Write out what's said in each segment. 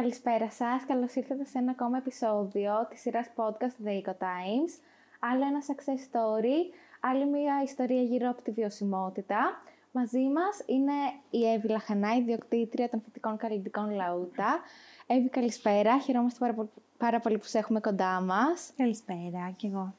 Καλησπέρα σας, καλώς ήρθατε σε ένα ακόμα επεισόδιο της σειράς podcast The Eco Times. Άλλο ένα success story, άλλη μια ιστορία γύρω από τη βιωσιμότητα. Μαζί μας είναι η Εύη Λαχανά, ιδιοκτήτρια των φυτικών καλλιτικών Λαούτα. Εύη, καλησπέρα. Χαιρόμαστε πάρα, πολύ, πάρα πολύ που σε έχουμε κοντά μας. Καλησπέρα κι εγώ.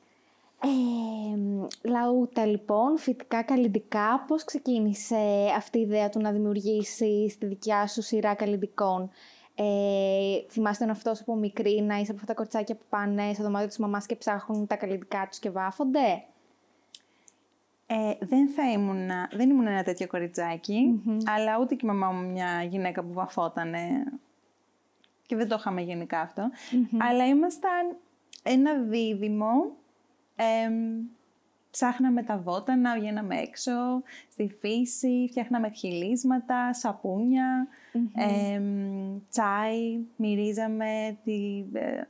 Ε, λαούτα λοιπόν, φυτικά καλλιτικά, πώς ξεκίνησε αυτή η ιδέα του να δημιουργήσεις τη δικιά σου σειρά καλλιτικών. Ε, θυμάστε τον αυτός από μικρή να είσαι από αυτά τα κορτσάκια που πάνε στο δωμάτιο της μαμάς και ψάχνουν τα καλλιτικά τους και βάφονται; Ε, δεν θα ήμουν, δεν ήμουν ένα τέτοιο αλλά ούτε και η μαμά μου μια γυναίκα που βαφότανε. Και δεν το είχαμε γενικά Αλλά ήμασταν ένα δίδυμο ψάχναμε τα βότανα, βγαίναμε έξω, στη φύση, φτιάχναμε χυλίσματα, τσάι, μυρίζαμε τη, ε,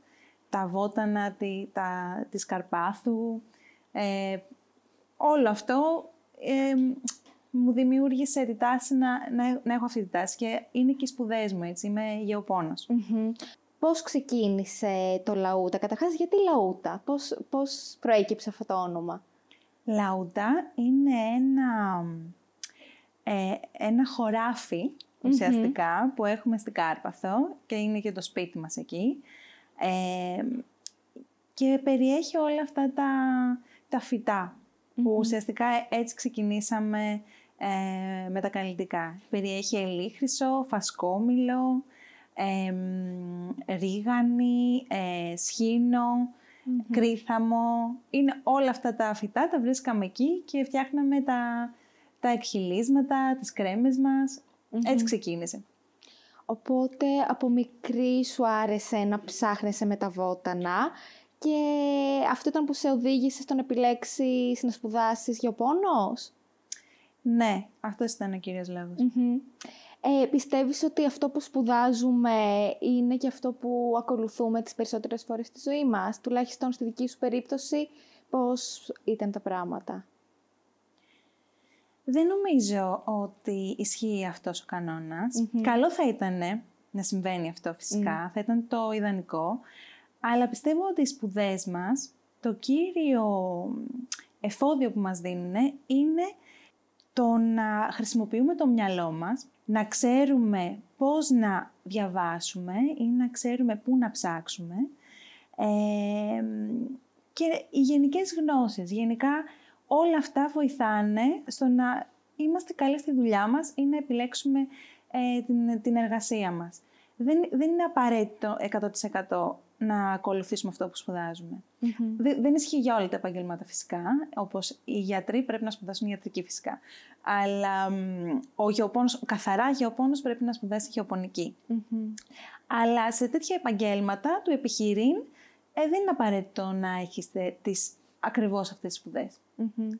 τα βότανα τη, τα, της Καρπάθου. Ε, όλο αυτό μου δημιούργησε τη τάση να, να, έχω αυτή τη τάση και είναι και οι σπουδές μου, έτσι, είμαι γεωπόνος. Πώς ξεκίνησε το Λαούτα, καταρχάς γιατί Λαούτα, πώς, πώς προέκυψε αυτό το όνομα; Λαούτα είναι ένα, ε, ένα χωράφι που έχουμε στην Κάρπαθο και είναι και το σπίτι μας εκεί. Ε, και περιέχει όλα αυτά τα, τα φυτα που ουσιαστικά έτσι ξεκινήσαμε ε, με τα καλλιτικά. Περιέχει ελίχρυσο, φασκόμηλο, ε, ρίγανη, ε, σχήνο, κρίθαμο. Είναι όλα αυτά τα φυτά, τα βρίσκαμε εκεί και φτιάχναμε τα, τα εκχυλίσματα, τις κρέμες μας. Έτσι ξεκίνησε. Οπότε από μικρή σου άρεσε να ψάχνεσαι με τα βότανα και αυτό ήταν που σε οδήγησε στο να επιλέξεις να σπουδάσεις γεωπόνος; Ναι, αυτός ήταν ο κύριος ε, πιστεύεις ότι αυτό που σπουδάζουμε είναι και αυτό που ακολουθούμε τις περισσότερες φορές στη ζωή μας, τουλάχιστον στη δική σου περίπτωση, πώς ήταν τα πράγματα; Δεν νομίζω ότι ισχύει αυτός ο κανονας Καλό θα ήταν να συμβαίνει αυτό φυσικά, θα ήταν το ιδανικό, αλλά πιστεύω ότι οι σπουδές μας, το κύριο εφόδιο που μας δίνουν είναι το να χρησιμοποιούμε το μυαλό μας να ξέρουμε πώς να διαβάσουμε ή να ξέρουμε πού να ψάξουμε και οι γενικές γνώσεις. Γενικά όλα αυτά βοηθάνε στο να είμαστε καλοί στη δουλειά μας ή να επιλέξουμε ε, την, την εργασία μας. Δεν, δεν είναι απαραίτητο 100% να ακολουθήσουμε αυτό που σπουδαζουμε Δεν, ισχύει για όλα τα επαγγέλματα φυσικά, όπως οι γιατροί πρέπει να σπουδάσουν ιατρική φυσικά. Αλλά ο γεωπόνος, καθαρά γεωπόνος πρέπει να σπουδάσει Αλλά σε τέτοια επαγγέλματα του επιχειρήν ε, δεν είναι απαραίτητο να έχεις τις, ακριβώς αυτές τις σπουδές. Mm-hmm.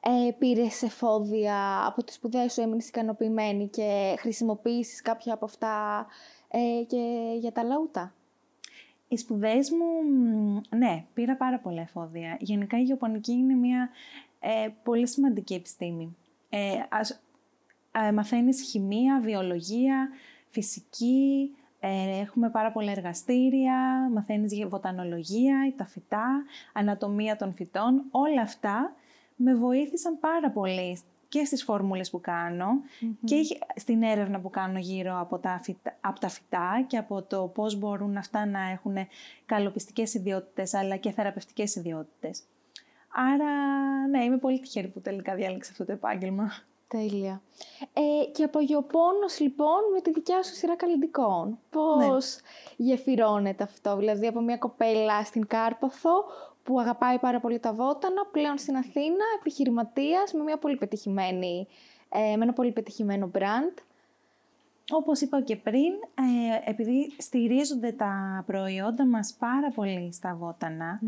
Ε, πήρες εφόδια από τις σπουδές σου, έμεινες ικανοποιημένη και χρησιμοποίησες κάποια από αυτά ε, και για τα λαούτα; Οι σπουδές μου, ναι, πήρα πάρα πολλά εφόδια. Γενικά η γεωπονική είναι μια ε, πολύ σημαντική επιστήμη. Ε, ας, ε, μαθαίνεις χημεία, βιολογία, φυσική, ε, έχουμε πάρα πολλά εργαστήρια, μαθαίνεις βοτανολογία, τα φυτά, ανατομία των φυτών. Όλα αυτά με βοήθησαν πάρα πολύ και στις φόρμουλες που κανω και στην έρευνα που κάνω γύρω από τα, φυτά, από τα φυτά και από το πώς μπορούν αυτά να έχουν καλοπιστικές ιδιότητες αλλά και θεραπευτικές ιδιότητες. Άρα, ναι, είμαι πολύ τυχερή που τελικά διάλεξα αυτό το επάγγελμα. Τέλεια. Ε, και από γεωπόνος, λοιπόν, με τη δικιά σου σειρά καλλιτικών. Πώς ναι. γεφυρώνεται αυτό, δηλαδή από μια κοπέλα στην Κάρπαθο που αγαπάει πάρα πολύ τα βότανα, πλέον στην Αθήνα, επιχειρηματίας με, μια πολύ πετυχημένη, ε, με ένα πολύ πετυχημένο brand. Όπως είπα και πριν, ε, επειδή στηρίζονται τα προϊόντα μας πάρα πολύ στα βοτανα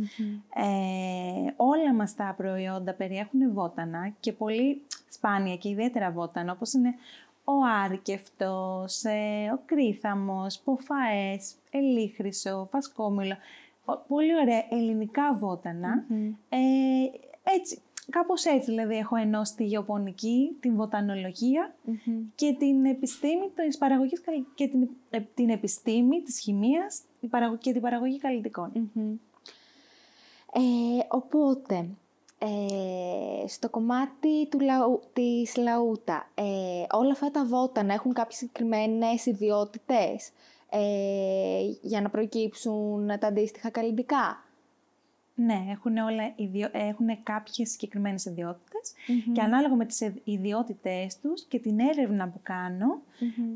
ε, όλα μας τα προϊόντα περιέχουν βότανα και πολύ σπάνια και ιδιαίτερα βότανα, όπως είναι ο άρκευτος, ε, ο κρίθαμος, ποφαές, ελίχρυσο, φασκόμηλο πολύ ωραία ελληνικά Ε, έτσι, κάπως έτσι, δηλαδή έχω ενώσει τη γεωπονική, την βοτανολογια και την επιστήμη της παραγωγής και την, ε, την επιστήμη της χημείας και την παραγωγή Ε, οπότε, ε, στο κομμάτι του λαού, της λαούτα, ε, όλα αυτά τα βότανα έχουν κάποιες συγκεκριμένες ιδιότητες ε, για να προκύψουν τα αντίστοιχα καλλιντικά. Ναι, έχουν, όλα, έχουν κάποιες συγκεκριμένες και ανάλογα με τις ιδιότητές τους και την έρευνα που κανω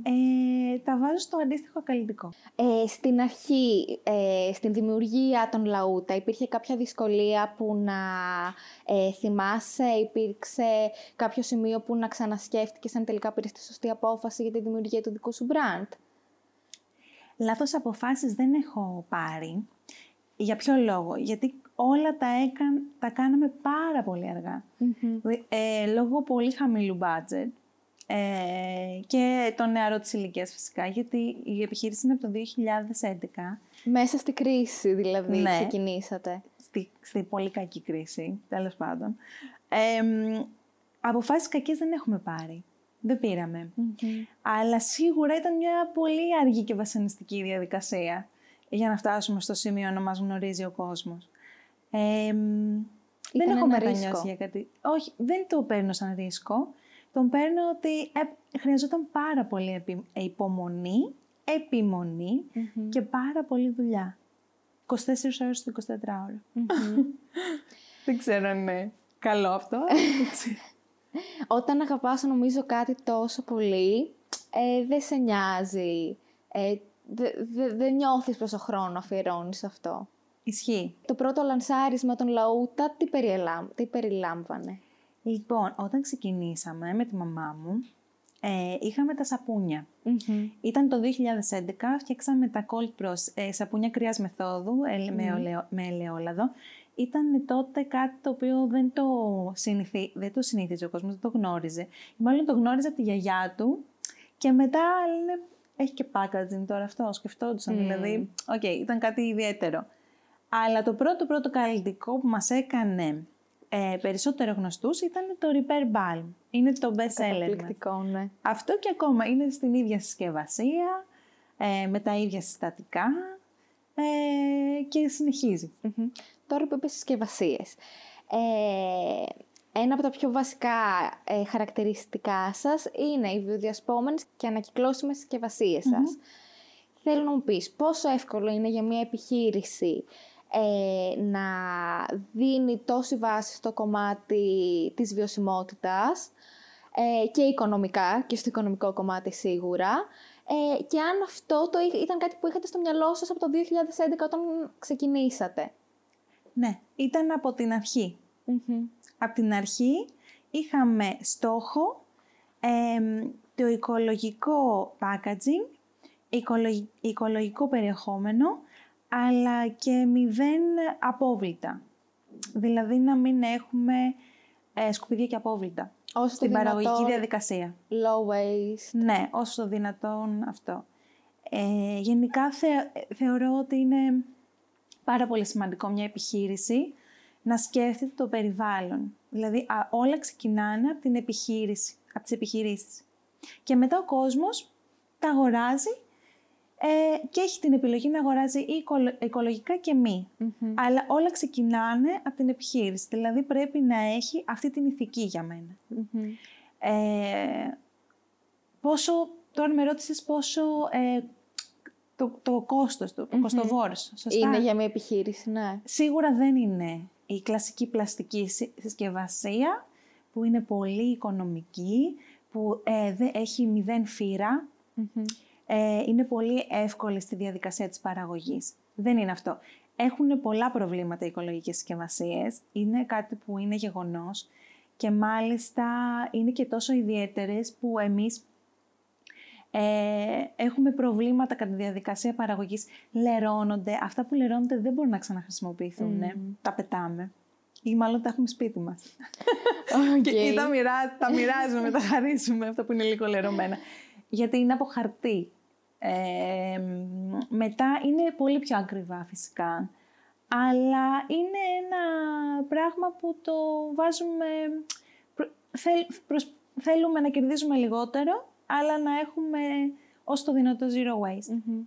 ε, τα βάζω στο αντίστοιχο καλλιτικό. Ε, στην αρχή, ε, στην δημιουργία των λαούτα, υπήρχε κάποια δυσκολία που να ε, θυμάσαι, υπήρξε κάποιο σημείο που να ξανασκέφτηκες αν τελικά πήρες τη σωστή απόφαση για τη δημιουργία του δικού σου μπραντ. Λάθος αποφάσεις δεν έχω πάρει. Για ποιο λόγο, γιατί όλα τα, έκαν, τα κάναμε πάρα πολύ Ε, λόγω πολύ χαμηλού budget ε, και το νεαρό της ηλικίας φυσικά, γιατί η επιχείρηση είναι από το 2011. Μέσα στη κρίση δηλαδή ναι, ξεκινήσατε. Στη, στη πολύ κακή κρίση, τέλος πάντων. Ε, αποφάσεις κακές δεν έχουμε πάρει. Δεν πηραμε Αλλά σίγουρα ήταν μια πολύ αργή και βασανιστική διαδικασία για να φτάσουμε στο σημείο να μας γνωρίζει ο κόσμος. Ε, δεν έχω μετανιώσει για κάτι. Όχι, δεν το παίρνω σαν ρίσκο. Τον παίρνω ότι ε, χρειαζόταν πάρα πολύ επι, υπομονή, και πάρα πολύ δουλειά. 24 ώρες το 24 ωρο δεν ξέρω αν είναι καλό αυτό. Όταν αγαπάς νομίζω κάτι τόσο πολύ, ε, δεν σε νοιάζει. Ε, δεν δε, νιώθεις πόσο χρόνο αφιερώνεις σε αυτό. Ισχύει. Το πρώτο λανσάρισμα των Λαούτα τι, τι περιλάμβανε; Λοιπόν, όταν ξεκινήσαμε με τη μαμά μου, ε, είχαμε τα σαπουνια Ήταν το 2011, φτιάξαμε τα Cold Pros, ε, σαπούνια κρυάς μεθόδου με, με ελαιόλαδο. Ήταν τότε κάτι το οποίο δεν το, συνηθί, δεν το συνήθιζε ο κόσμος, δεν το γνώριζε. Μάλλον το γνώριζε από τη γιαγιά του και μετά λένε, έχει και packaging τώρα αυτό, σκεφτόντουσαν. Δηλαδή, οκ, ήταν κάτι ιδιαίτερο. Αλλά το πρώτο πρώτο καλλυντικό που μας έκανε ε, περισσότερο γνωστούς ήταν το Repair Balm. Είναι το best seller ναι. Αυτό και ακόμα είναι στην ίδια συσκευασία, ε, με τα ίδια συστατικά ε, και συνεχίζει Τώρα που είπες συσκευασίες. Ε, ένα από τα πιο βασικά ε, χαρακτηριστικά σας είναι οι βιοδιασπόμενες και ανακυκλώσιμες συσκευασίες σας. Θέλω να μου πεις πόσο εύκολο είναι για μια επιχείρηση ε, να δίνει τόση βάση στο κομμάτι της βιωσιμότητας ε, και οικονομικά και στο οικονομικό κομμάτι σίγουρα. Ε, και αν αυτό το ήταν κάτι που είχατε στο μυαλό σας από το 2011 όταν ξεκινήσατε. Ναι, ήταν από την αρχη Από την αρχή είχαμε στόχο το οικολογικό packaging, οικολογικό περιεχόμενο αλλά και μηδέν απόβλητα. Δηλαδή να μην έχουμε ε, σκουπιδιά και απόβλητα όσο στην παραγωγική διαδικασία. Low waste. Ναι, όσο το δυνατόν αυτό. Ε, γενικά θεωρώ ότι είναι πάρα πολύ σημαντικό μια επιχείρηση να σκέφτεται το περιβάλλον. Δηλαδή όλα ξεκινάνε από την επιχείρηση, από τις επιχειρήσεις. Και μετά ο κόσμος τα αγοράζει ε, και έχει την επιλογή να αγοράζει οικολογικά και μη. Αλλά όλα ξεκινάνε από την επιχείρηση. Δηλαδή πρέπει να έχει αυτή την ηθική για μενα Ε, πόσο, τώρα με ρώτησες πόσο ε, το, το κόστος του, το mm κοστοβόρος, Είναι για μια επιχείρηση, ναι. Σίγουρα δεν είναι η κλασική πλαστική συσκευασία που είναι πολύ οικονομική, που ε, δεν έχει μηδέν ε, είναι πολύ εύκολη στη διαδικασία της παραγωγής. Δεν είναι αυτό. Έχουν πολλά προβλήματα οι οικολογικές συσκευασίες. Είναι κάτι που είναι γεγονός και μάλιστα είναι και τόσο ιδιαίτερες που εμείς ε, έχουμε προβλήματα κατά τη διαδικασία παραγωγής. Λερώνονται. Αυτά που λερώνονται δεν μπορούν να ξαναχρησιμοποιηθούν. Τα πετάμε. Ή μάλλον τα έχουμε σπίτι μας. Okay. και τα, τα μοιράζουμε, τα χαρίζουμε, αυτά που είναι λίγο λερωμένα. Γιατί είναι από χαρτί μετά είναι πολύ πιο ακριβά φυσικά. αλλά είναι ένα πράγμα που το βάζουμε... θέλουμε να κερδίζουμε λιγότερο, αλλά να έχουμε ως το δυνατό zero waste.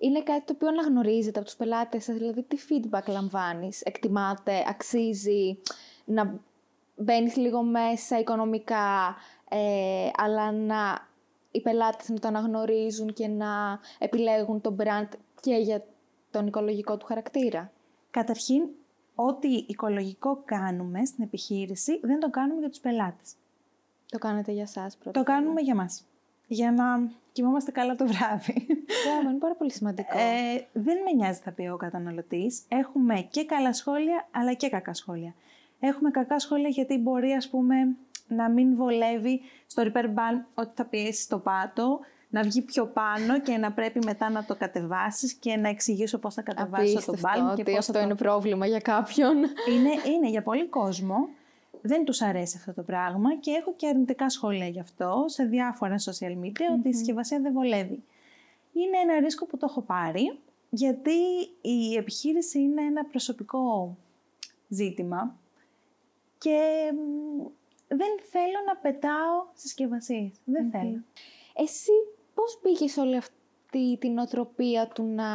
Είναι κάτι το οποίο αναγνωρίζετε από τους πελάτες σας, δηλαδή τι feedback λαμβάνεις, εκτιμάτε, αξίζει να μπαίνεις λίγο μέσα οικονομικά, ε, αλλά να οι πελάτες να το αναγνωρίζουν και να επιλέγουν το brand και για τον οικολογικό του χαρακτήρα. Καταρχήν, ό,τι οικολογικό κάνουμε στην επιχείρηση δεν το κάνουμε για τους πελάτες. Το κάνετε για σας πρώτα. Το κάνουμε για μας. Για να κοιμόμαστε καλά το βράδυ. Yeah, είναι πάρα πολύ σημαντικό. Ε, δεν με νοιάζει θα πει ο καταναλωτής. Έχουμε και καλά σχόλια, αλλά και κακά σχόλια. Έχουμε κακά σχόλια γιατί μπορεί, ας πούμε, να μην βολεύει στο repair balm ότι θα πιέσει το πάτο, να βγει πιο πάνω και να πρέπει μετά να το κατεβάσεις και να εξηγήσω πώς θα κατεβάσεις το balm. και πώς αυτό το... είναι πρόβλημα για κάποιον. Είναι, είναι για πολύ κόσμο. Δεν τους αρέσει αυτό το πράγμα και έχω και αρνητικά σχόλια γι' αυτό σε διάφορα social media ότι η συσκευασία δεν βολεύει. Είναι ένα ρίσκο που το έχω πάρει γιατί η επιχείρηση είναι ένα προσωπικό ζήτημα και δεν θέλω να πετάω συσκευασίες. Δεν θέλω. Εσύ πώς μπήκε όλη αυτή την οτροπία του να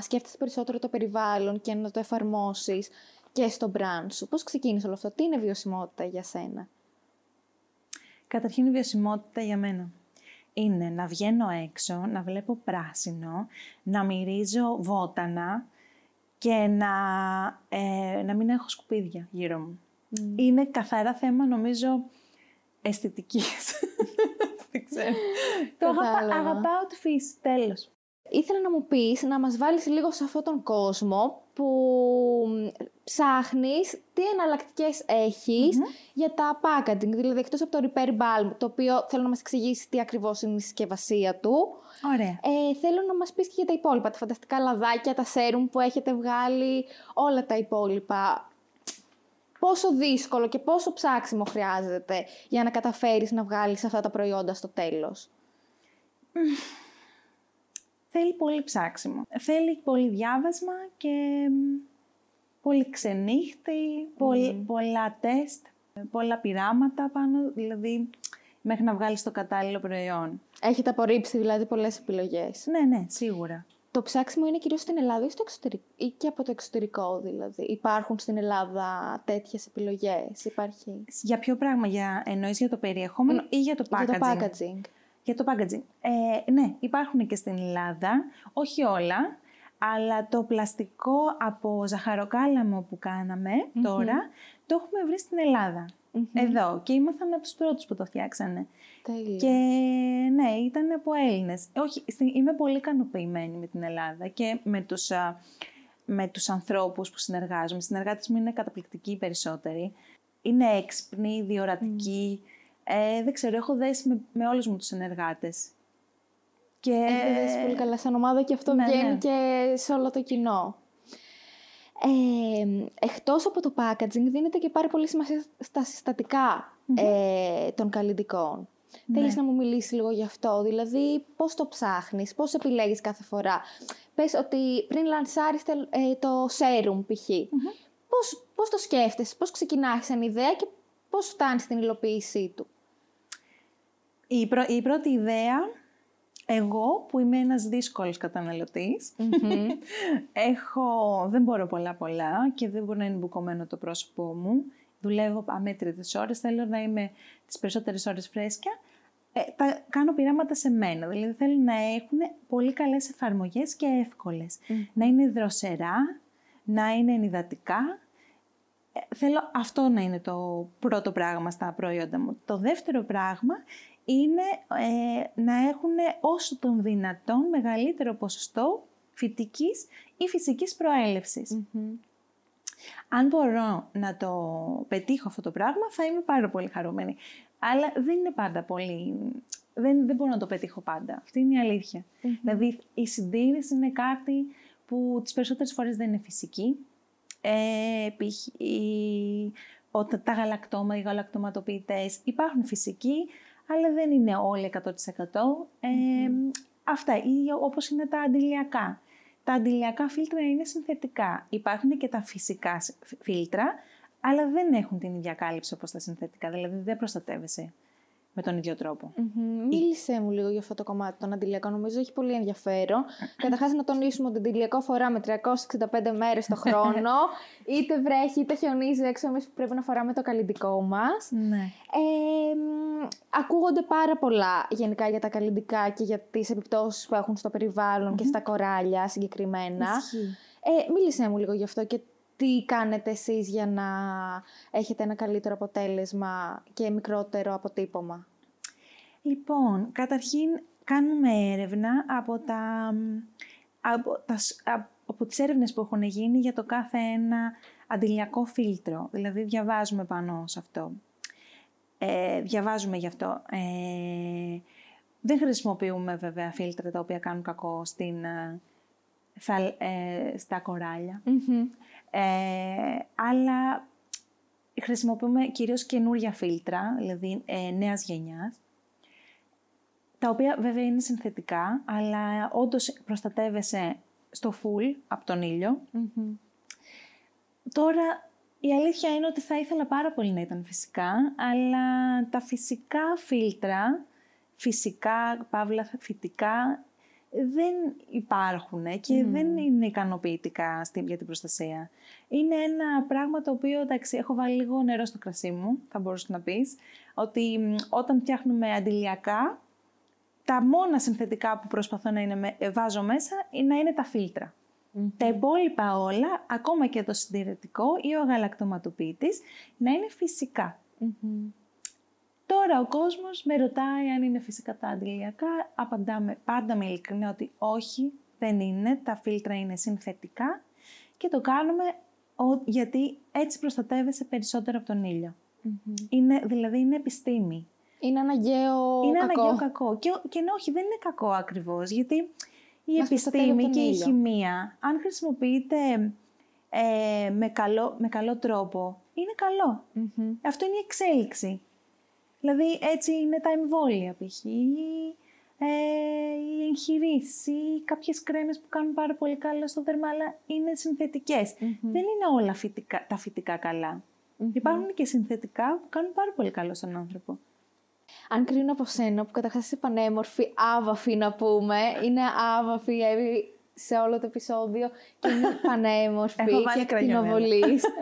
σκέφτεσαι περισσότερο το περιβάλλον και να το εφαρμόσεις και στο brand σου; Πώς ξεκίνησε όλο αυτό, τι είναι βιωσιμότητα για σένα; Καταρχήν η βιωσιμότητα για μένα είναι να βγαίνω έξω, να βλέπω πράσινο, να μυρίζω βότανα και να, ε, να μην έχω σκουπίδια γύρω μου. Είναι καθαρά θέμα, νομίζω, αισθητικής. Δεν ξέρω. Το αγαπάω τη φύση, τέλος. Ήθελα να μου πεις, να μας βάλεις λίγο σε αυτόν τον κόσμο που ψάχνεις τι εναλλακτικές για τα packaging. Δηλαδή, εκτός από το repair bulb, το οποίο θέλω να μας εξηγήσεις τι ακριβώς είναι η συσκευασία του. Ωραία. Ε, θέλω να μας πεις και για τα υπόλοιπα, τα φανταστικά λαδάκια, τα serum που έχετε βγάλει, όλα τα υπόλοιπα πόσο δύσκολο και πόσο ψάξιμο χρειάζεται για να καταφέρεις να βγάλεις αυτά τα προϊόντα στο τέλος. Θέλει πολύ ψάξιμο. Θέλει πολύ διάβασμα και πολύ ξενύχτη, πολλά τεστ, πολλά πειράματα πάνω, δηλαδή μέχρι να βγάλεις το κατάλληλο προϊόν. Έχετε απορρίψει δηλαδή πολλές επιλογές. Ναι, ναι, σίγουρα. Το ψάξιμο είναι κυρίως στην Ελλάδα ή, στο εξωτερικό, ή και από το εξωτερικό δηλαδή. Υπάρχουν στην Ελλάδα τέτοιες επιλογές, υπάρχει; Για ποιο πράγμα, για, εννοείς για το περιεχόμενο ή για το packaging. Για το packaging; Για το packaging. Ε, ναι, υπάρχουν και στην Ελλάδα, όχι όλα, αλλά το πλαστικό από ζαχαροκάλαμο που καναμε τώρα, το έχουμε βρει στην ελλαδα Εδώ. Και ήμασταν από τους πρώτους που το φτιάξανε. Και ναι, ήταν από Έλληνες. Όχι, είμαι πολύ ικανοποιημένη με την Ελλάδα και με τους, με τους ανθρώπους που συνεργάζομαι. Οι συνεργάτες μου είναι καταπληκτικοί οι περισσότεροι. Είναι έξυπνοι, διορατικοί. Ε, δεν ξέρω, έχω δέσει με, με όλους μου τους συνεργάτες. Και... Έχετε δέσει πολύ καλά σαν ομάδα και αυτό ναι, βγαίνει ναι. και σε όλο το κοινό. Ε, εκτός από το packaging δίνεται και πάρα πολύ σημασία στα συστατικα ε, των καλλιτικών. Ναι. Θέλεις να μου μιλήσεις λίγο γι' αυτό, δηλαδή πώς το ψάχνεις, πώς επιλέγεις κάθε φορά. Πες ότι πριν λανσάρεις ε, το serum π.χ. Πώς, πώς το σκέφτεσαι, πώς ξεκινάς ένα ιδέα και πώς φτάνεις στην υλοποίησή του; Η, η πρώτη ιδέα, εγώ που είμαι ένας δύσκολος έχω, δεν μπορώ πολλά πολλά και δεν μπορεί να είναι μπουκωμένο το πρόσωπό μου. Δουλεύω αμέτρητες ώρες, θέλω να είμαι τις περισσότερες ώρες φρέσκια ε, τα κάνω πειράματα σε μένα. Δηλαδή θέλω να έχουν πολύ καλές εφαρμογές και εύκολες. Να είναι δροσερά, να είναι ενυδατικά. Ε, θέλω αυτό να είναι το πρώτο πράγμα στα προϊόντα μου. Το δεύτερο πράγμα είναι ε, να έχουν όσο τον δυνατόν μεγαλύτερο ποσοστό φυτικής ή φυσικής Αν μπορώ να το πετύχω αυτό το πράγμα, θα είμαι πάρα πολύ χαρούμενη. Αλλά δεν είναι πάντα πολύ... Δεν, δεν μπορώ να το πετύχω πάντα. Αυτή είναι η αλήθεια. Δηλαδή, η συντήρηση είναι κάτι που τις περισσότερες φορές δεν είναι φυσική. Ε, τα γαλακτόμα, οι γαλακτοματοποιητές υπάρχουν φυσικοί, αλλά δεν είναι όλοι 100%. Ε, αυτά, ή όπως είναι τα αντιλιακά. τα αντιλιακά φίλτρα είναι συνθετικά. Υπάρχουν και τα φυσικά φίλτρα, αλλά δεν έχουν την ίδια κάλυψη όπως τα συνθετικά, δηλαδή δεν προστατεύεσαι με τον ίδιο τρόπο. Mm-hmm. Μίλησέ μου λίγο για αυτό το κομμάτι των αντιλιακών. Νομίζω έχει πολύ ενδιαφέρον. Καταρχάς, να τονίσουμε ότι αντιλιακό φοράμε 365 μέρες το χρόνο. είτε βρέχει είτε χιονίζει έξω, εμείς πρέπει να φοράμε το καλλιντικό μας. Ναι. Ε, ακούγονται πάρα πολλά γενικά για τα καλλιντικά και για τις επιπτώσεις που έχουν στο περιβαλλον και στα κοράλια συγκεκριμένα. Ε, μίλησέ μου λίγο γι' αυτό και τι κάνετε εσείς για να έχετε ένα καλύτερο αποτέλεσμα και μικρότερο αποτύπωμα; Λοιπόν, καταρχήν κάνουμε έρευνα από, τα, από, τα, από τις έρευνες που έχουν γίνει για το κάθε ένα αντιλιακό φίλτρο. Δηλαδή διαβάζουμε πάνω σε αυτό. Ε, διαβάζουμε γι' αυτό. Ε, δεν χρησιμοποιούμε βέβαια φίλτρα τα οποία κάνουν κακό στην, ε, ε στα κοραλια ε, αλλά χρησιμοποιούμε κυρίως καινούρια φίλτρα, δηλαδή ε, νέας γενιάς, τα οποία βέβαια είναι συνθετικά, αλλά όντως προστατεύεσαι στο full από τον ιλιο Τώρα, η αλήθεια είναι ότι θα ήθελα πάρα πολύ να ήταν φυσικά, αλλά τα φυσικά φίλτρα, φυσικά, παύλα, φυτικά, δεν υπάρχουν και δεν είναι ικανοποιητικά για την προστασία. Είναι ένα πράγμα το οποίο, εντάξει, έχω βάλει λίγο νερό στο κρασί μου, θα μπορούσες να πεις, ότι όταν φτιάχνουμε αντιλιακά, τα μόνα συνθετικά που προσπαθώ να είναι, ε, βάζω μέσα να είναι τα φιλτρα Τα υπόλοιπα όλα, ακόμα και το συντηρητικό ή ο γαλακτοματοποιητής, να είναι Τώρα ο κόσμος με ρωτάει αν είναι φυσικά τα αντιλιακά. Απαντάμε πάντα με ειλικρινή ότι όχι, δεν είναι. Τα φίλτρα είναι συνθετικά και το κάνουμε γιατί έτσι προστατεύεσαι περισσότερο από τον ήλιο. Είναι, δηλαδή είναι επιστήμη. Είναι αναγκαίο είναι κακό. αναγκαίο κακό. Και, και όχι, δεν είναι κακό ακριβώς, γιατί η επιστήμη και η χημεία, αν χρησιμοποιείται ε, με, καλό, με καλό τρόπο, είναι Αυτό είναι η εξέλιξη. Δηλαδή έτσι είναι τα εμβόλια π.χ. Ε, οι εγχειρήσεις, κάποιες κρέμες που κάνουν πάρα πολύ καλά στο δέρμα, αλλά είναι Δεν είναι όλα φυτικά, τα φυτικά καλά. Υπάρχουν και συνθετικά που κάνουν πάρα πολύ καλό στον άνθρωπο. Αν κρίνω από σένα, που καταρχάς είσαι πανέμορφη, άβαφη να πούμε, είναι άβαφη, σε όλο το επεισόδιο και είναι πανέμορφη και ακτινοβολής.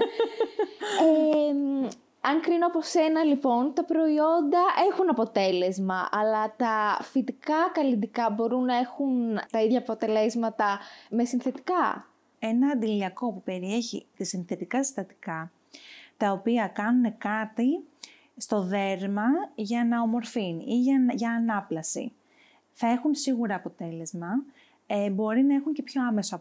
ε, αν κρίνω από σένα λοιπόν, τα προϊόντα έχουν αποτέλεσμα, αλλά τα φυτικά καλλιντικά μπορούν να έχουν τα ίδια αποτελέσματα με συνθετικά; Ένα αντιλιακό που περιέχει τα συνθετικά συστατικά, τα οποία κάνουν κάτι στο δέρμα για να ομορφύνει ή για, για ανάπλαση, θα έχουν σίγουρα αποτέλεσμα, ε, μπορεί να έχουν και πιο άμεσο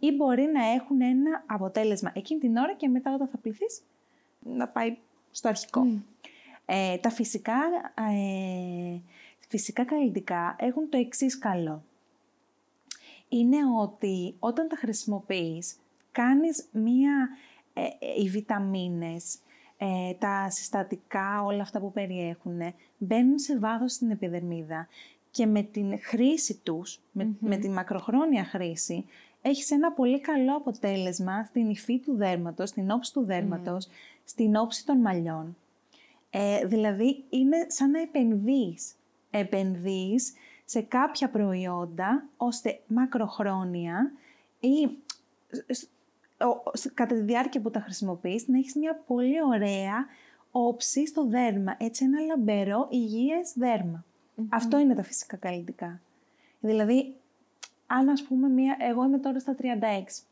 Ή μπορεί να έχουν ένα αποτέλεσμα εκείνη την ώρα και μετά όταν θα πληθείς να πάει στο αρχικό. Ε, τα φυσικά, ε, φυσικά καλλιτικά έχουν το εξής καλό. Είναι ότι όταν τα χρησιμοποιείς, κάνεις μία... Ε, οι βιταμίνες, τα συστατικά, όλα αυτά που περιέχουν, μπαίνουν σε βάθος στην επιδερμίδα και με την χρήση τους, με, με τη μακροχρόνια χρήση, έχεις ένα πολύ καλό αποτέλεσμα στην υφή του δέρματος, στην όψη του δέρματος, στην όψη των μαλλιών. Ε, δηλαδή, είναι σαν να επενδύεις. Επενδύεις σε κάποια προϊόντα, ώστε μακροχρόνια ή κατά τη διάρκεια που τα χρησιμοποιείς, να έχεις μια πολύ ωραία όψη στο δέρμα. Έτσι, ένα λαμπερό, υγιές Αυτό είναι τα φυσικά καλλιτικά. Δηλαδή, αν ας πούμε, μια, εγώ είμαι τώρα στα 36,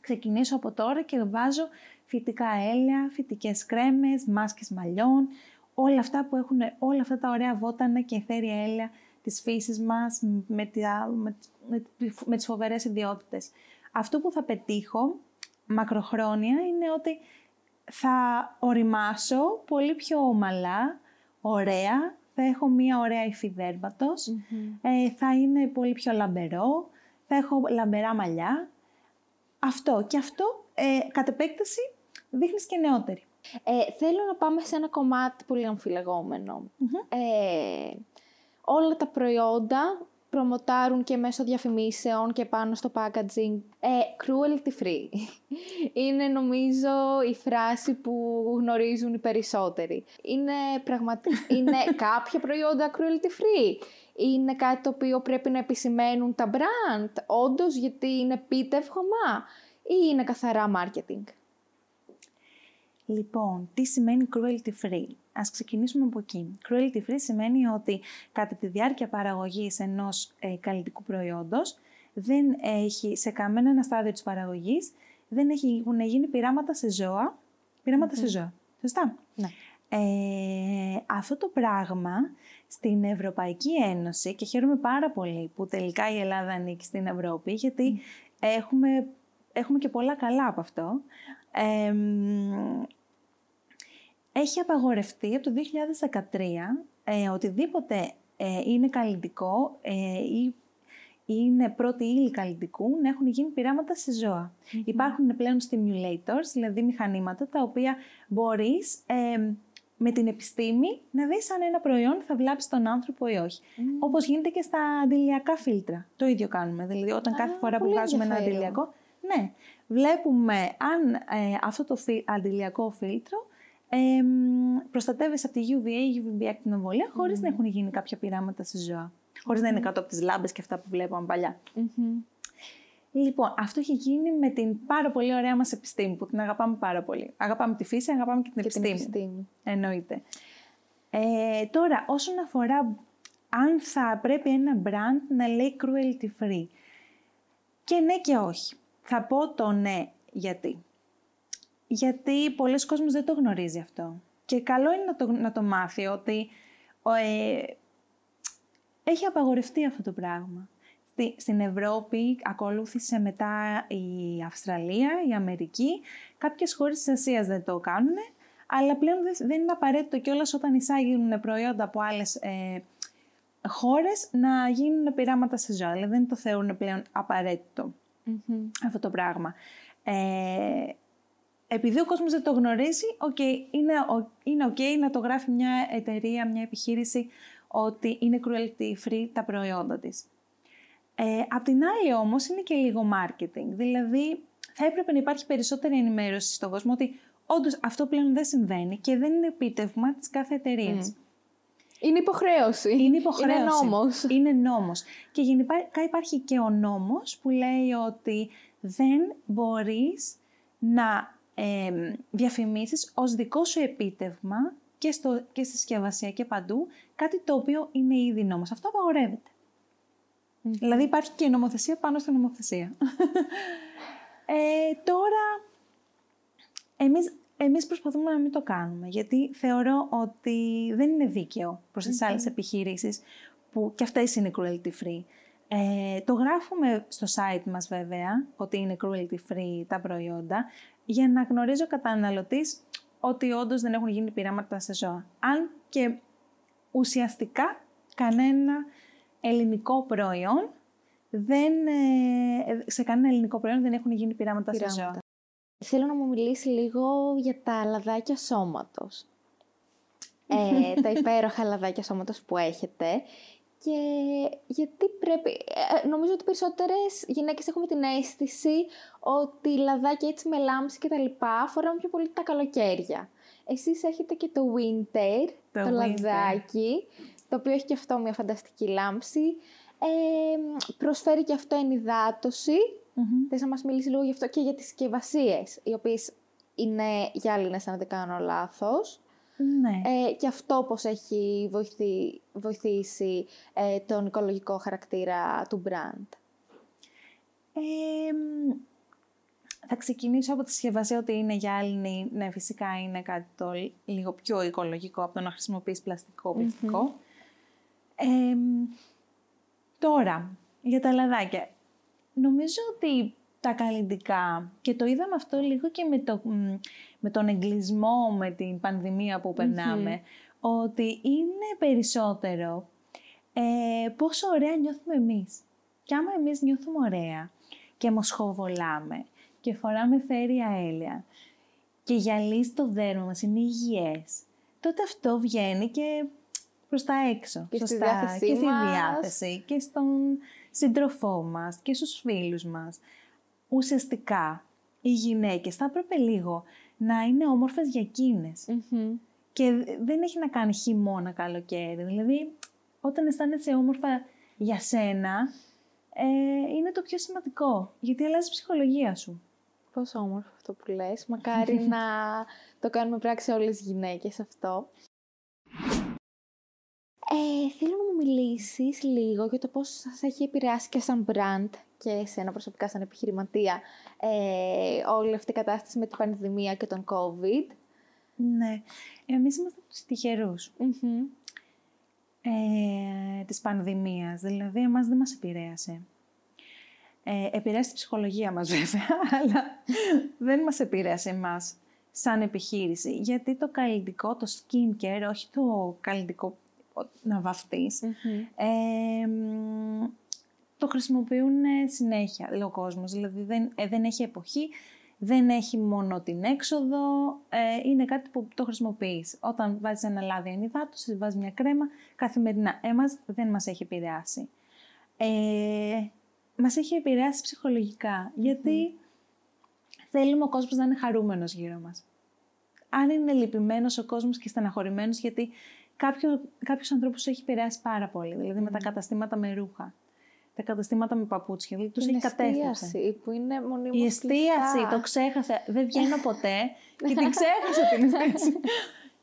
ξεκινήσω από τώρα και βάζω φυτικά έλαια, φυτικές κρέμες, μάσκες μαλλιών, όλα αυτά που έχουν όλα αυτά τα ωραία βότανα και εθέρια έλαια της φύσης μας με, τη, με, με, με τις φοβερές ιδιότητες. Αυτό που θα πετύχω μακροχρόνια είναι ότι θα οριμάσω πολύ πιο ομαλά, ωραία, θα έχω μία ωραία υφή ε, θα είναι πολύ πιο λαμπερό, θα έχω λαμπερά μαλλιά. Αυτό και αυτό ε, κατ' επέκταση δείχνεις και νεότερη. Ε, θέλω να πάμε σε ένα κομμάτι πολύ Ε, όλα τα προϊόντα προμοτάρουν και μέσω διαφημίσεων και πάνω στο packaging ε, cruelty free. Είναι νομίζω η φράση που γνωρίζουν οι περισσότεροι. Είναι, πραγματι... είναι κάποια προϊόντα cruelty free. Είναι κάτι το οποίο πρέπει να επισημαίνουν τα brand, όντως γιατί είναι πίτευγμα ή είναι καθαρά marketing. Λοιπόν, τι σημαίνει cruelty free; Ας ξεκινήσουμε από εκεί. Cruelty free σημαίνει ότι κατά τη διάρκεια παραγωγής ενός ε, καλλιτικού προϊόντος δεν έχει σε κανένα ένα στάδιο της παραγωγής δεν έχουν γίνει πειράματα σε ζώα. σε ζώα. Σωστά. Ναι. Ε, αυτό το πράγμα στην Ευρωπαϊκή Ένωση και χαίρομαι πάρα πολύ που τελικά η Ελλάδα ανήκει στην Ευρώπη γιατί έχουμε, έχουμε και πολλά καλά από αυτό. Ε, έχει απαγορευτεί από το 2013 ε, οτιδήποτε ε, είναι καλλιτικό ε, ή είναι πρώτη ύλη καλλιτικού να έχουν γίνει πειράματα σε ζώα. Υπάρχουν πλέον stimulators, δηλαδή μηχανήματα τα οποία μπορείς με την επιστήμη να δεις αν ένα προϊόν θα βλάψει τον άνθρωπο ή όχι. Mm. Όπως γίνεται και στα αντιλιακά φίλτρα. Το ίδιο κάνουμε. Δηλαδή όταν κάθε φορά που βγάζουμε ένα αντιλιακό, ναι, βλέπουμε αν αυτό το αντιλιακό φίλτρο ε, προστατεύεσαι από τη UVA, UVB ακτινοβολία, χωρίς να έχουν γίνει κάποια πειράματα σε ζώα. Χωρίς να είναι κάτω από τις λάμπες και αυτά που βλέπαμε Λοιπόν, αυτό έχει γίνει με την πάρα πολύ ωραία μας επιστήμη, που την αγαπάμε πάρα πολύ. Αγαπάμε τη φύση, αγαπάμε και την και επιστήμη. Την επιστήμη. Εννοείται. Ε, τώρα, όσον αφορά αν θα πρέπει ένα brand να λέει cruelty free. Και ναι και όχι. Θα πω το ναι γιατί γιατί πολλοί κόσμος δεν το γνωρίζει αυτό. Και καλό είναι να το, να το μάθει ότι ε, έχει απαγορευτεί αυτό το πράγμα. Στη, στην Ευρώπη ακολούθησε μετά η Αυστραλία, η Αμερική. Κάποιες χώρες της Ασίας δεν το κάνουν, αλλά πλέον δεν, είναι απαραίτητο κιόλας όταν εισάγουν προϊόντα από άλλες ε, χώρες να γίνουν πειράματα σε ζώα. Δηλαδή δεν το θεωρούν πλέον αυτό το πράγμα. Ε, επειδή ο κόσμος δεν το γνωρίζει, okay, είναι, είναι ok να το γράφει μια εταιρεία, μια επιχείρηση ότι είναι cruelty free τα προϊόντα της. Ε, απ' την άλλη όμως είναι και λίγο marketing, δηλαδή θα έπρεπε να υπάρχει περισσότερη ενημέρωση στον κόσμο ότι όντως αυτό πλέον δεν συμβαίνει και δεν είναι επίτευγμα της κάθε εταιρείας. Mm. Είναι υποχρέωση. Είναι υποχρέωση. Είναι νόμος. Είναι νόμος. Και γενικά υπάρχει και ο νόμος που λέει ότι δεν μπορείς να ε, διαφημίσεις ως δικό σου επίτευγμα και, στο, και στη συσκευασία και παντού, κάτι το οποίο είναι ήδη νόμος. Αυτό Δηλαδή υπάρχει και νομοθεσία πάνω στην νομοθεσία. ε, τώρα, εμείς, εμείς προσπαθούμε να μην το κάνουμε, γιατί θεωρώ ότι δεν είναι δίκαιο προς τις άλλες επιχειρήσεις, που και αυτές είναι cruelty free. Ε, το γράφουμε στο site μας βέβαια, ότι είναι cruelty free τα προϊόντα, για να γνωρίζει ο καταναλωτής ότι όντως δεν έχουν γίνει πειράματα σε ζώα. Αν και ουσιαστικά κανένα ελληνικό προϊόν δεν, ε, σε κανένα ελληνικό προϊόν δεν έχουν γίνει πειράματα, πειράματα. σε ζώα. Θέλω να μου μιλήσει λίγο για τα λαδάκια σώματος. Ε, τα υπέροχα λαδάκια σώματος που έχετε και γιατί πρέπει... Ε, νομίζω ότι περισσότερες γυναίκες έχουμε την αίσθηση ότι λαδάκια έτσι με λάμψη και τα λοιπά φοράμε πιο πολύ τα καλοκαίρια. Εσείς έχετε και το winter, το, λαδάκι, το οποίο έχει και αυτό μια φανταστική λάμψη. Ε, προσφέρει και αυτό ενυδάτωση. Mm-hmm. Θες να μας μιλήσεις λίγο γι' αυτό και για τις συσκευασίες, οι οποίες είναι γυάλινες αν δεν κάνω λάθος. Ναι. Ε, και αυτό πώς έχει βοηθεί, βοηθήσει ε, τον οικολογικό χαρακτήρα του brand; θα ξεκινήσω από τη συσκευασία ότι είναι γυάλινη. Ναι, φυσικά είναι κάτι το λίγο πιο οικολογικό από το να χρησιμοποιείς πλαστικό τώρα, για τα λαδάκια. Νομίζω ότι τα καλλιντικά και το είδαμε αυτό λίγο και με, το, με τον εγκλισμό, με την πανδημία που περναμε ότι είναι περισσότερο ε, πόσο ωραία νιώθουμε εμείς. Και άμα εμείς νιώθουμε ωραία και μοσχοβολάμε και φοράμε φέρια έλαια και γυαλί στο δέρμα μας είναι υγιές, τότε αυτό βγαίνει και προς τα έξω. Και στη σωστά, διάθεσή και στη μας. διάθεση και στον σύντροφό μας και στους φίλους μας. Ουσιαστικά, οι γυναίκες θα έπρεπε λίγο να είναι όμορφες για εκείνες. Μμμ. Και δεν έχει να κάνει χειμώνα καλοκαίρι. Δηλαδή, όταν αισθάνεσαι όμορφα για σένα, ε, είναι το πιο σημαντικό. Γιατί αλλάζει η ψυχολογία σου. Πόσο όμορφο αυτό που λες. Μακάρι να το κάνουμε πράξη όλες οι γυναίκες αυτό. Ε, θέλω να μου μιλήσεις λίγο για το πώς σας έχει επηρεάσει και σαν brand και εσένα προσωπικά σαν επιχειρηματία ε, όλη αυτή η κατάσταση με την πανδημία και τον COVID. Ναι. Εμείς είμαστε από τους τυχερούς Μμμ. ε, της πανδημίας. Δηλαδή, εμάς δεν μας επηρέασε. Ε, επηρέασε τη ψυχολογία μας βέβαια, αλλά δεν μας επηρέασε εμάς σαν επιχείρηση. Γιατί το καλλιτικό, το skincare, όχι το καλλιτικό ο- να βαφτείς, Μμμ. ε, μ, το χρησιμοποιούν ε, συνέχεια δηλαδή, ο κόσμος. Δηλαδή δεν, ε, δεν έχει εποχή, δεν έχει μόνο την έξοδο, ε, είναι κάτι που το χρησιμοποιείς. Όταν βάζεις ένα λάδι ενυδάτωσης, βάζεις μια κρέμα, καθημερινά. Εμάς δεν μας έχει επηρεάσει. Ε, μας έχει επηρεάσει ψυχολογικά, γιατί θέλουμε ο κόσμος να είναι χαρούμενος γύρω μας. Αν είναι λυπημένος ο κόσμος και στεναχωρημένος, γιατί κάποιο, κάποιους ανθρώπους έχει επηρεάσει πάρα πολύ, δηλαδή με τα καταστήματα με ρούχα, τα καταστήματα με παπούτσια, δηλαδή τους Την έχει κατέστρεψε. εστίαση που είναι μονίμως Η εστίαση, κλειστά. το ξέχασα. Δεν βγαίνω ποτέ και την ξέχασα την εστίαση.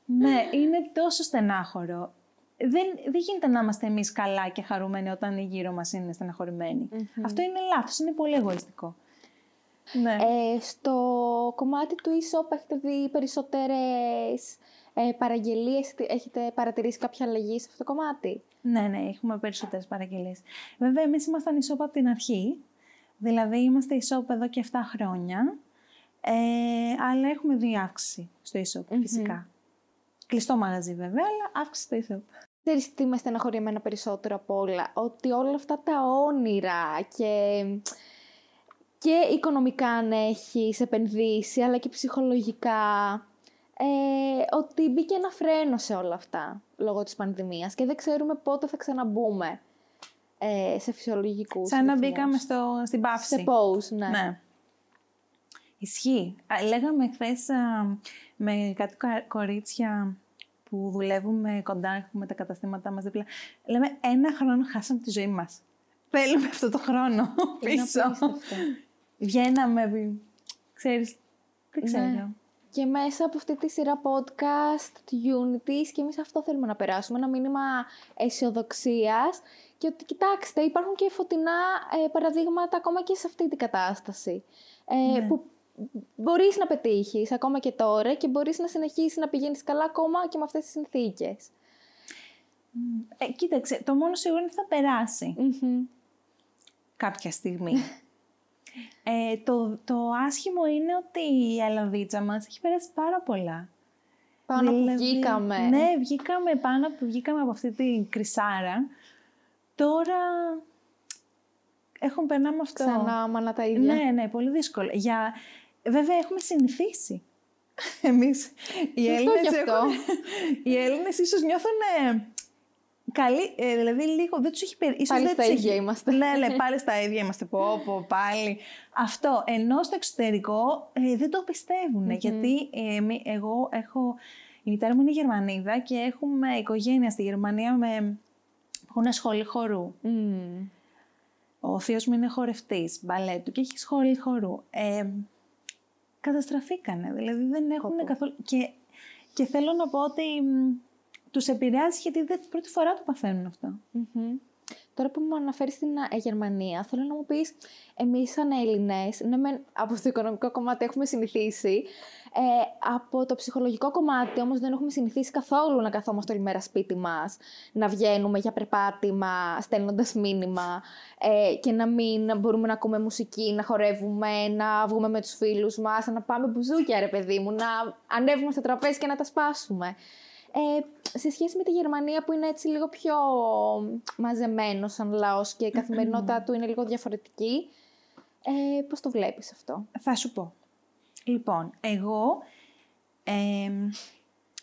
ναι, είναι τόσο στενάχωρο. Δεν, δεν γίνεται να είμαστε εμείς καλά και χαρούμενοι όταν οι γύρω μας είναι στεναχωρημένοι. Μμμ. Αυτό είναι λάθος, είναι πολύ εγωιστικό. Ναι. Ε, στο κομμάτι του e-shop έχετε δει περισσότερες ε, παραγγελίες, τι- έχετε παρατηρήσει κάποια αλλαγή σε αυτό το κομμάτι; Ναι, ναι, έχουμε περισσότερες παραγγελίες. Βέβαια, εμείς ήμασταν e-shop από την αρχή. Δηλαδή, είμαστε e-shop εδώ και 7 χρόνια. Ε, αλλά έχουμε δει αύξηση στο e-shop, Μμμ. φυσικά. Κλειστό μαγαζί βέβαια, αλλά αύξηση στο e-shop. Ξέρεις τι με στεναχωρεί εμένα περισσότερο απ' όλα, ότι όλα αυτά τα όνειρα και, και οικονομικά αν έχεις επενδύσει, αλλά και ψυχολογικά, ε, ότι μπήκε ένα φρένο σε όλα αυτά λόγω της πανδημίας και δεν ξέρουμε πότε θα ξαναμπούμε ε, σε φυσιολογικούς Σαν να ρυθμούς. μπήκαμε στο, στην πάυση. Σε pause, ναι. Ναι. Ισχύει. Α, Λέγαμε χθες με κάτι κα- κορίτσια που δουλεύουμε κοντά, έχουμε τα καταστήματά μας δίπλα. Λέμε ένα χρόνο χάσαμε τη ζωή μας. Θέλουμε αυτό το χρόνο Είναι πίσω. απίστευτο. Βγαίναμε, βι- ξέρεις, δεν ξέρω. Ναι. Και μέσα από αυτή τη σειρά podcast του Unities και εμείς αυτό θέλουμε να περάσουμε, ένα μήνυμα αισιοδοξίας και ότι κοιτάξτε υπάρχουν και φωτεινά ε, παραδείγματα ακόμα και σε αυτή την κατάσταση. Ε, Ναι. Που μπορείς να πετύχεις ακόμα και τώρα και μπορείς να συνεχίσεις να πηγαίνεις καλά ακόμα και με αυτές τις συνθήκες. Ε, κοίταξε, το μόνο σίγουρο είναι ότι θα περάσει Μμμ. κάποια στιγμή. ε, το, το άσχημο είναι ότι η αλαβίτσα μας έχει περάσει πάρα πολλά. Πάνω που Δηλαδή, βγήκαμε. Ναι, βγήκαμε πάνω που βγήκαμε από αυτή την κρυσάρα. Τώρα έχουν περνάμε αυτό. Ξανά μάνα τα ίδια. Ναι, ναι, πολύ δύσκολο. Για... Βέβαια έχουμε συνηθίσει. Εμείς οι Σωστό Έλληνες, κι αυτό. έχουν... οι Έλληνες ίσως νιώθουν καλή, ε, δηλαδή λίγο, δεν τους έχει περί... ίσως Πάλι δεν στα τους ίδια έχει- είμαστε. Ναι, ναι, πάλι στα ίδια είμαστε, πω, πω, πάλι. Αυτό, ενώ στο εξωτερικό ε, δεν το πιστευουν γιατί ε, εμεί- εγώ έχω, η μητέρα μου είναι Γερμανίδα και έχουμε οικογένεια στη Γερμανία με, που έχουν σχολή χορού. Μμμ. Ο θείος μου είναι χορευτής μπαλέτου και έχει σχολή χορού. Ε, καταστραφήκανε, δηλαδή δεν έχουν Πω, πω. καθόλου... Και, και θέλω να πω ότι μ, τους επηρεάζει γιατί δεν πρώτη φορά το παθαίνουν αυτό. Μμμ. Τώρα που μου αναφέρεις στην ε, Γερμανία, θέλω να μου πεις, εμείς σαν Έλληνες, ναι μεν από το οικονομικό κομμάτι έχουμε συνηθίσει, ε, από το ψυχολογικό κομμάτι όμως δεν έχουμε συνηθίσει καθόλου να καθόμαστε όλη μέρα σπίτι μας, να βγαίνουμε για περπάτημα, στέλνοντας μήνυμα ε, και να μην μπορούμε να ακούμε μουσική, να χορεύουμε, να βγούμε με τους φίλους μας, να πάμε μπουζούκια ρε παιδί μου, να ανέβουμε στο τραπέζι και να τα σπάσουμε. Ε, σε σχέση με τη Γερμανία που είναι έτσι λίγο πιο μαζεμένος σαν λαός και η καθημερινότητά του είναι λίγο διαφορετική, ε, πώς το βλέπεις αυτό; Θα σου πω. Λοιπόν, εγώ εμ,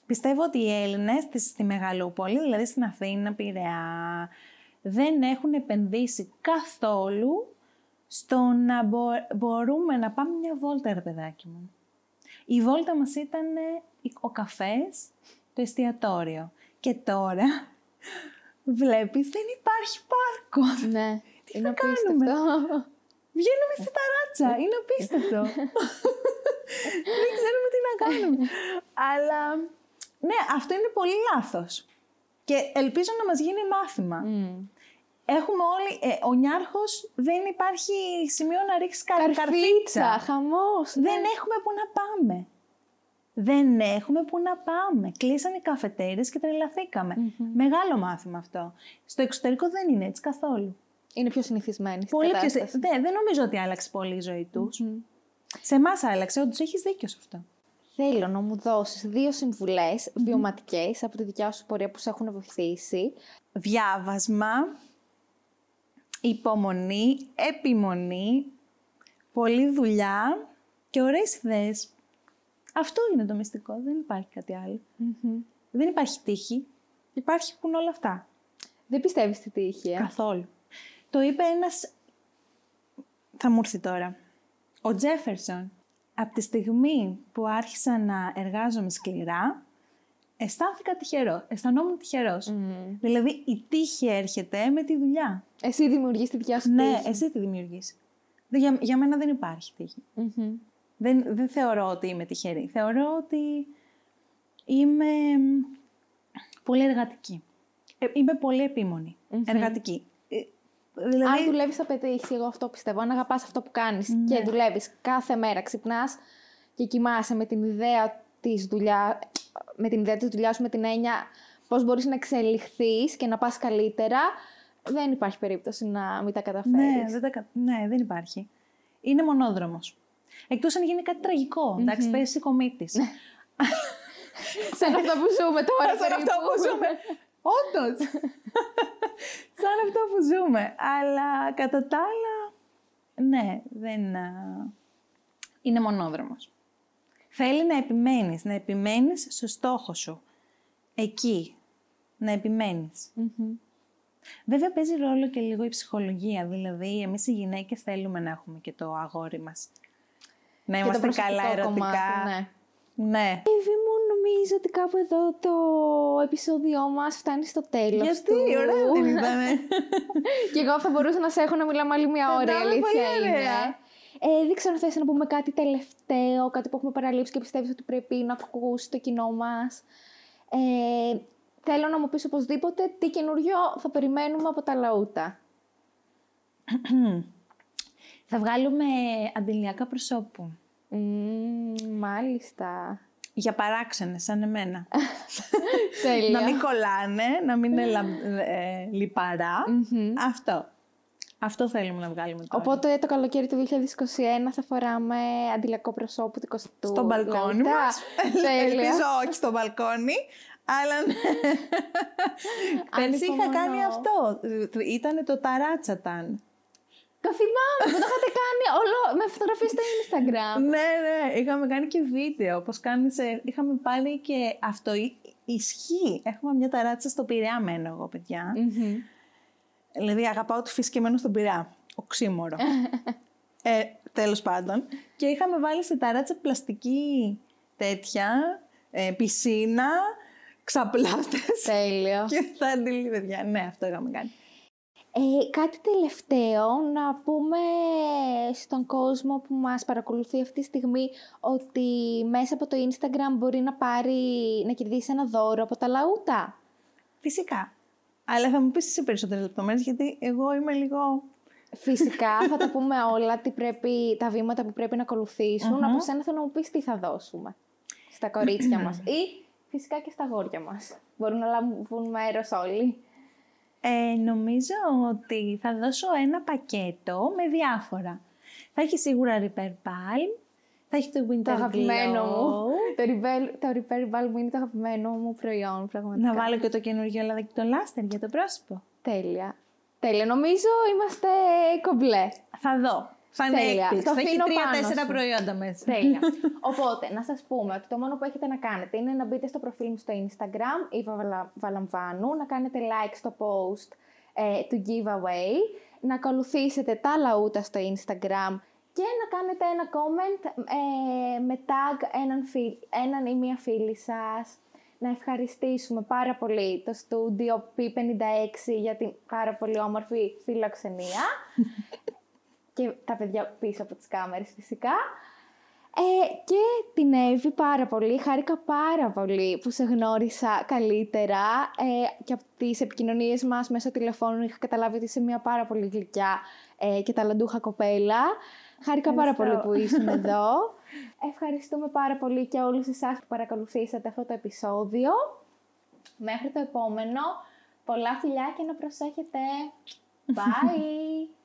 Πιστεύω ότι οι Έλληνες στη- στη Μεγαλούπολη, δηλαδή στην Αθήνα, Πειραιά, δεν έχουν επενδύσει καθόλου στο να μπο- μπορούμε να πάμε μια βόλτα, ρε παιδάκι μου. Η βόλτα μας ήταν ε, ο καφές, το εστιατόριο. Και τώρα βλέπεις δεν υπάρχει πάρκο. Ναι, είναι θα κάνουμε; απίστευτο. Βγαίνουμε στη ταράτσα. Είναι απίστευτο. Δεν ξέρουμε τι να κάνουμε. Αλλά ναι, αυτό είναι πολύ λάθος. Και ελπίζω να μας γίνει μάθημα. Μμ. Έχουμε όλοι... ε, ο Νιάρχος δεν υπάρχει σημείο να ρίξεις κα, Καρφίτσα, καρφίτσα. χαμός. Δεν έχουμε που να πάμε. Δεν έχουμε που να πάμε. Κλείσανε οι καφετέρες και τρελαθηκαμε Μεγάλο μάθημα αυτό. Στο εξωτερικό δεν είναι έτσι καθόλου. Είναι πιο συνηθισμένη στην Πολύ πιο... κατάσταση. Ναι, δεν νομίζω ότι άλλαξε πολύ η ζωή τους. Σε εμάς άλλαξε, όντως έχεις δίκιο σε αυτό. Θέλω να μου δώσεις δύο συμβουλές βιωματικές από τη δικιά σου πορεία που σε έχουν βοηθήσει. Διάβασμα, υπομονή, επιμονή, πολλή δουλειά και ωραίες ιδέες. Αυτό είναι το μυστικό, δεν υπάρχει κάτι άλλο. Δεν υπάρχει τύχη, υπάρχουν όλα αυτά. Δεν πιστεύεις στη τύχη, ε; Καθόλου. Το είπε ένας... Θα μου έρθει τώρα. Ο Τζέφερσον, από τη στιγμή που άρχισα να εργάζομαι σκληρά, αισθάνθηκα τυχερό. Αισθανόμουν τυχερός. Δηλαδή, η τύχη έρχεται με τη δουλειά. Εσύ δημιουργείς τη δικιά σου Ναι, τύχη. εσύ τη δημιουργείς. Δεν- Για, για μένα δεν υπάρχει τύχη. Μμμ. Δεν, δεν θεωρώ ότι είμαι τυχερή. Θεωρώ ότι είμαι μ, πολύ εργατική. Ε, είμαι πολύ επίμονη. Εργατική. Ε, δηλαδή, Αν δουλεύεις, θα πετύχεις. Εγώ αυτό πιστεύω. Αν αγαπάς αυτό που κάνεις και δουλεύεις κάθε μέρα, ξυπνάς και κοιμάσαι με την ιδέα της δουλειά, με την ιδέα της δουλειάς σου, με την έννοια πώς μπορείς να εξελιχθείς και να πας καλύτερα, δεν υπάρχει περίπτωση να μην τα καταφέρεις. Ναι, δεν, τα κα- ναι, δεν υπάρχει. Είναι μονόδρομος. Εκτός αν γίνει κάτι τραγικό. Εντάξει, πέσει κομίτης. Σαν αυτό που ζούμε τώρα. Σαν αυτό περίπου. που ζούμε. Όντως. Σαν αυτό που ζούμε. Αλλά κατά τα άλλα, ναι, δεν... α, Είναι μονόδρομος. Θέλει να επιμένεις, να επιμένεις στο στόχο σου. Εκεί. Να επιμένεις. Μμμ. Βέβαια παίζει ρόλο και λίγο η ψυχολογία. Δηλαδή, εμείς οι γυναίκες θέλουμε να έχουμε και το αγόρι μας. Να Και το είμαστε προσωπικό καλά ερωτικά. κομμάτι, ναι. ναι. Εύη μου, νομίζω ότι κάπου εδώ το επεισόδιό μας φτάνει στο τέλος Γιατί, του. ωραία δεν ήταν. Και εγώ θα μπορούσα να σε έχω να μιλάμε άλλη μια ώρα, η ήταν αλήθεια πολύ είναι. ωραία. Ε, δεν ξέρω αν θες να πούμε κάτι τελευταίο, κάτι που έχουμε παραλείψει και πιστεύεις ότι πρέπει να ακούσεις το κοινό μας. Ε, θέλω να μου πεις οπωσδήποτε τι καινούριο θα περιμένουμε από τα λαούτα. Θα βγάλουμε αντιλιακά προσώπου. Μμμ, μάλιστα. Για παράξενες, σαν εμένα. Τέλεια. να μην κολλάνε, να μην είναι λαμ- ε, λιπαρά. Μμμ. Αυτό. Αυτό θέλουμε να βγάλουμε τώρα. Οπότε το καλοκαίρι του 2021 θα φοράμε αντιλιακό προσώπου του 20ου στο μπαλκόνι λαούτα. μας. Τέλεια. Ελπίζω όχι στο μπαλκόνι, αλλά ναι. Πέρσι είχα Ανυπομονώ. κάνει αυτό. Ήτανε το ταράτσαταν. Το θυμάμαι που το είχατε κάνει όλο με φωτογραφίες στο Instagram. ναι, ναι, είχαμε κάνει και βίντεο. Πώς κάνεις, ε, είχαμε πάλι και αυτό ι- ισχύει. Έχουμε μια ταράτσα στο Πειραιά μένω εγώ, παιδιά. Μμμ. Δηλαδή αγαπάω τη φύση και μένω στον Πειραιά. Οξύμορο. ε, τέλος πάντων. Και είχαμε βάλει στη ταράτσα πλαστική τέτοια, ε, πισίνα, ξαπλάστες Τέλειο. και θα αντιλεί, παιδιά. Ναι, αυτό είχαμε κάνει. Ε, κάτι τελευταίο να πούμε στον κόσμο που μας παρακολουθεί αυτή τη στιγμή ότι μέσα από το Instagram μπορεί να πάρει, να κερδίσει ένα δώρο από τα λαούτα. Φυσικά. Αλλά θα μου πεις εσύ περισσότερες λεπτομέρειες, γιατί εγώ είμαι λίγο... Φυσικά θα τα πούμε όλα, τι πρέπει, τα βήματα που πρέπει να ακολουθησουν Από σένα θέλω να μου πεις τι θα δώσουμε στα κορίτσια μας ή φυσικά και στα αγόρια μας. Μπορούν να λάβουν μέρος όλοι. Ε, νομίζω ότι θα δώσω ένα πακέτο με διάφορα. Θα έχει σίγουρα Repair Palm, θα έχει το Winter Το αγαπημένο Glow. μου. Το Repair, το Repair Balm είναι το αγαπημένο μου προϊόν, πραγματικά. Να βάλω και το καινούργιο λαδάκι το Laster για το πρόσωπο. Τέλεια. Τέλεια. Νομίζω είμαστε κομπλέ. Θα δω. Φανέκτη. Το Θα έχει αφήνω πάνω τρία-τέσσερα σου. προϊόντα μέσα. Τέλεια. Οπότε, να σας πούμε ότι το μόνο που έχετε να κάνετε είναι να μπείτε στο προφίλ μου στο Instagram, η Βαλα- Βαλαμβάνου, να κάνετε like στο post ε, του giveaway, να ακολουθήσετε τα λαούτα στο Instagram και να κάνετε ένα comment ε, με tag έναν, φίλ, έναν ή μία φίλη σας. Να ευχαριστήσουμε πάρα πολύ το στούντιο P56 για την πάρα πολύ όμορφη φιλοξενία και τα παιδιά πίσω από τις κάμερες φυσικά. Ε, και την Εύη πάρα πολύ, χάρηκα πάρα πολύ που σε γνώρισα καλύτερα ε, και από τις επικοινωνίες μας μέσω τηλεφώνου είχα καταλάβει ότι είσαι μια πάρα πολύ γλυκιά ε, και ταλαντούχα κοπέλα. Χάρηκα πάρα πολύ Ευχαριστώ. που ήσουν εδώ. Ευχαριστούμε πάρα πολύ και όλους εσάς που παρακολουθήσατε αυτό το επεισόδιο. Μέχρι το επόμενο, πολλά φιλιά και να προσέχετε. Bye!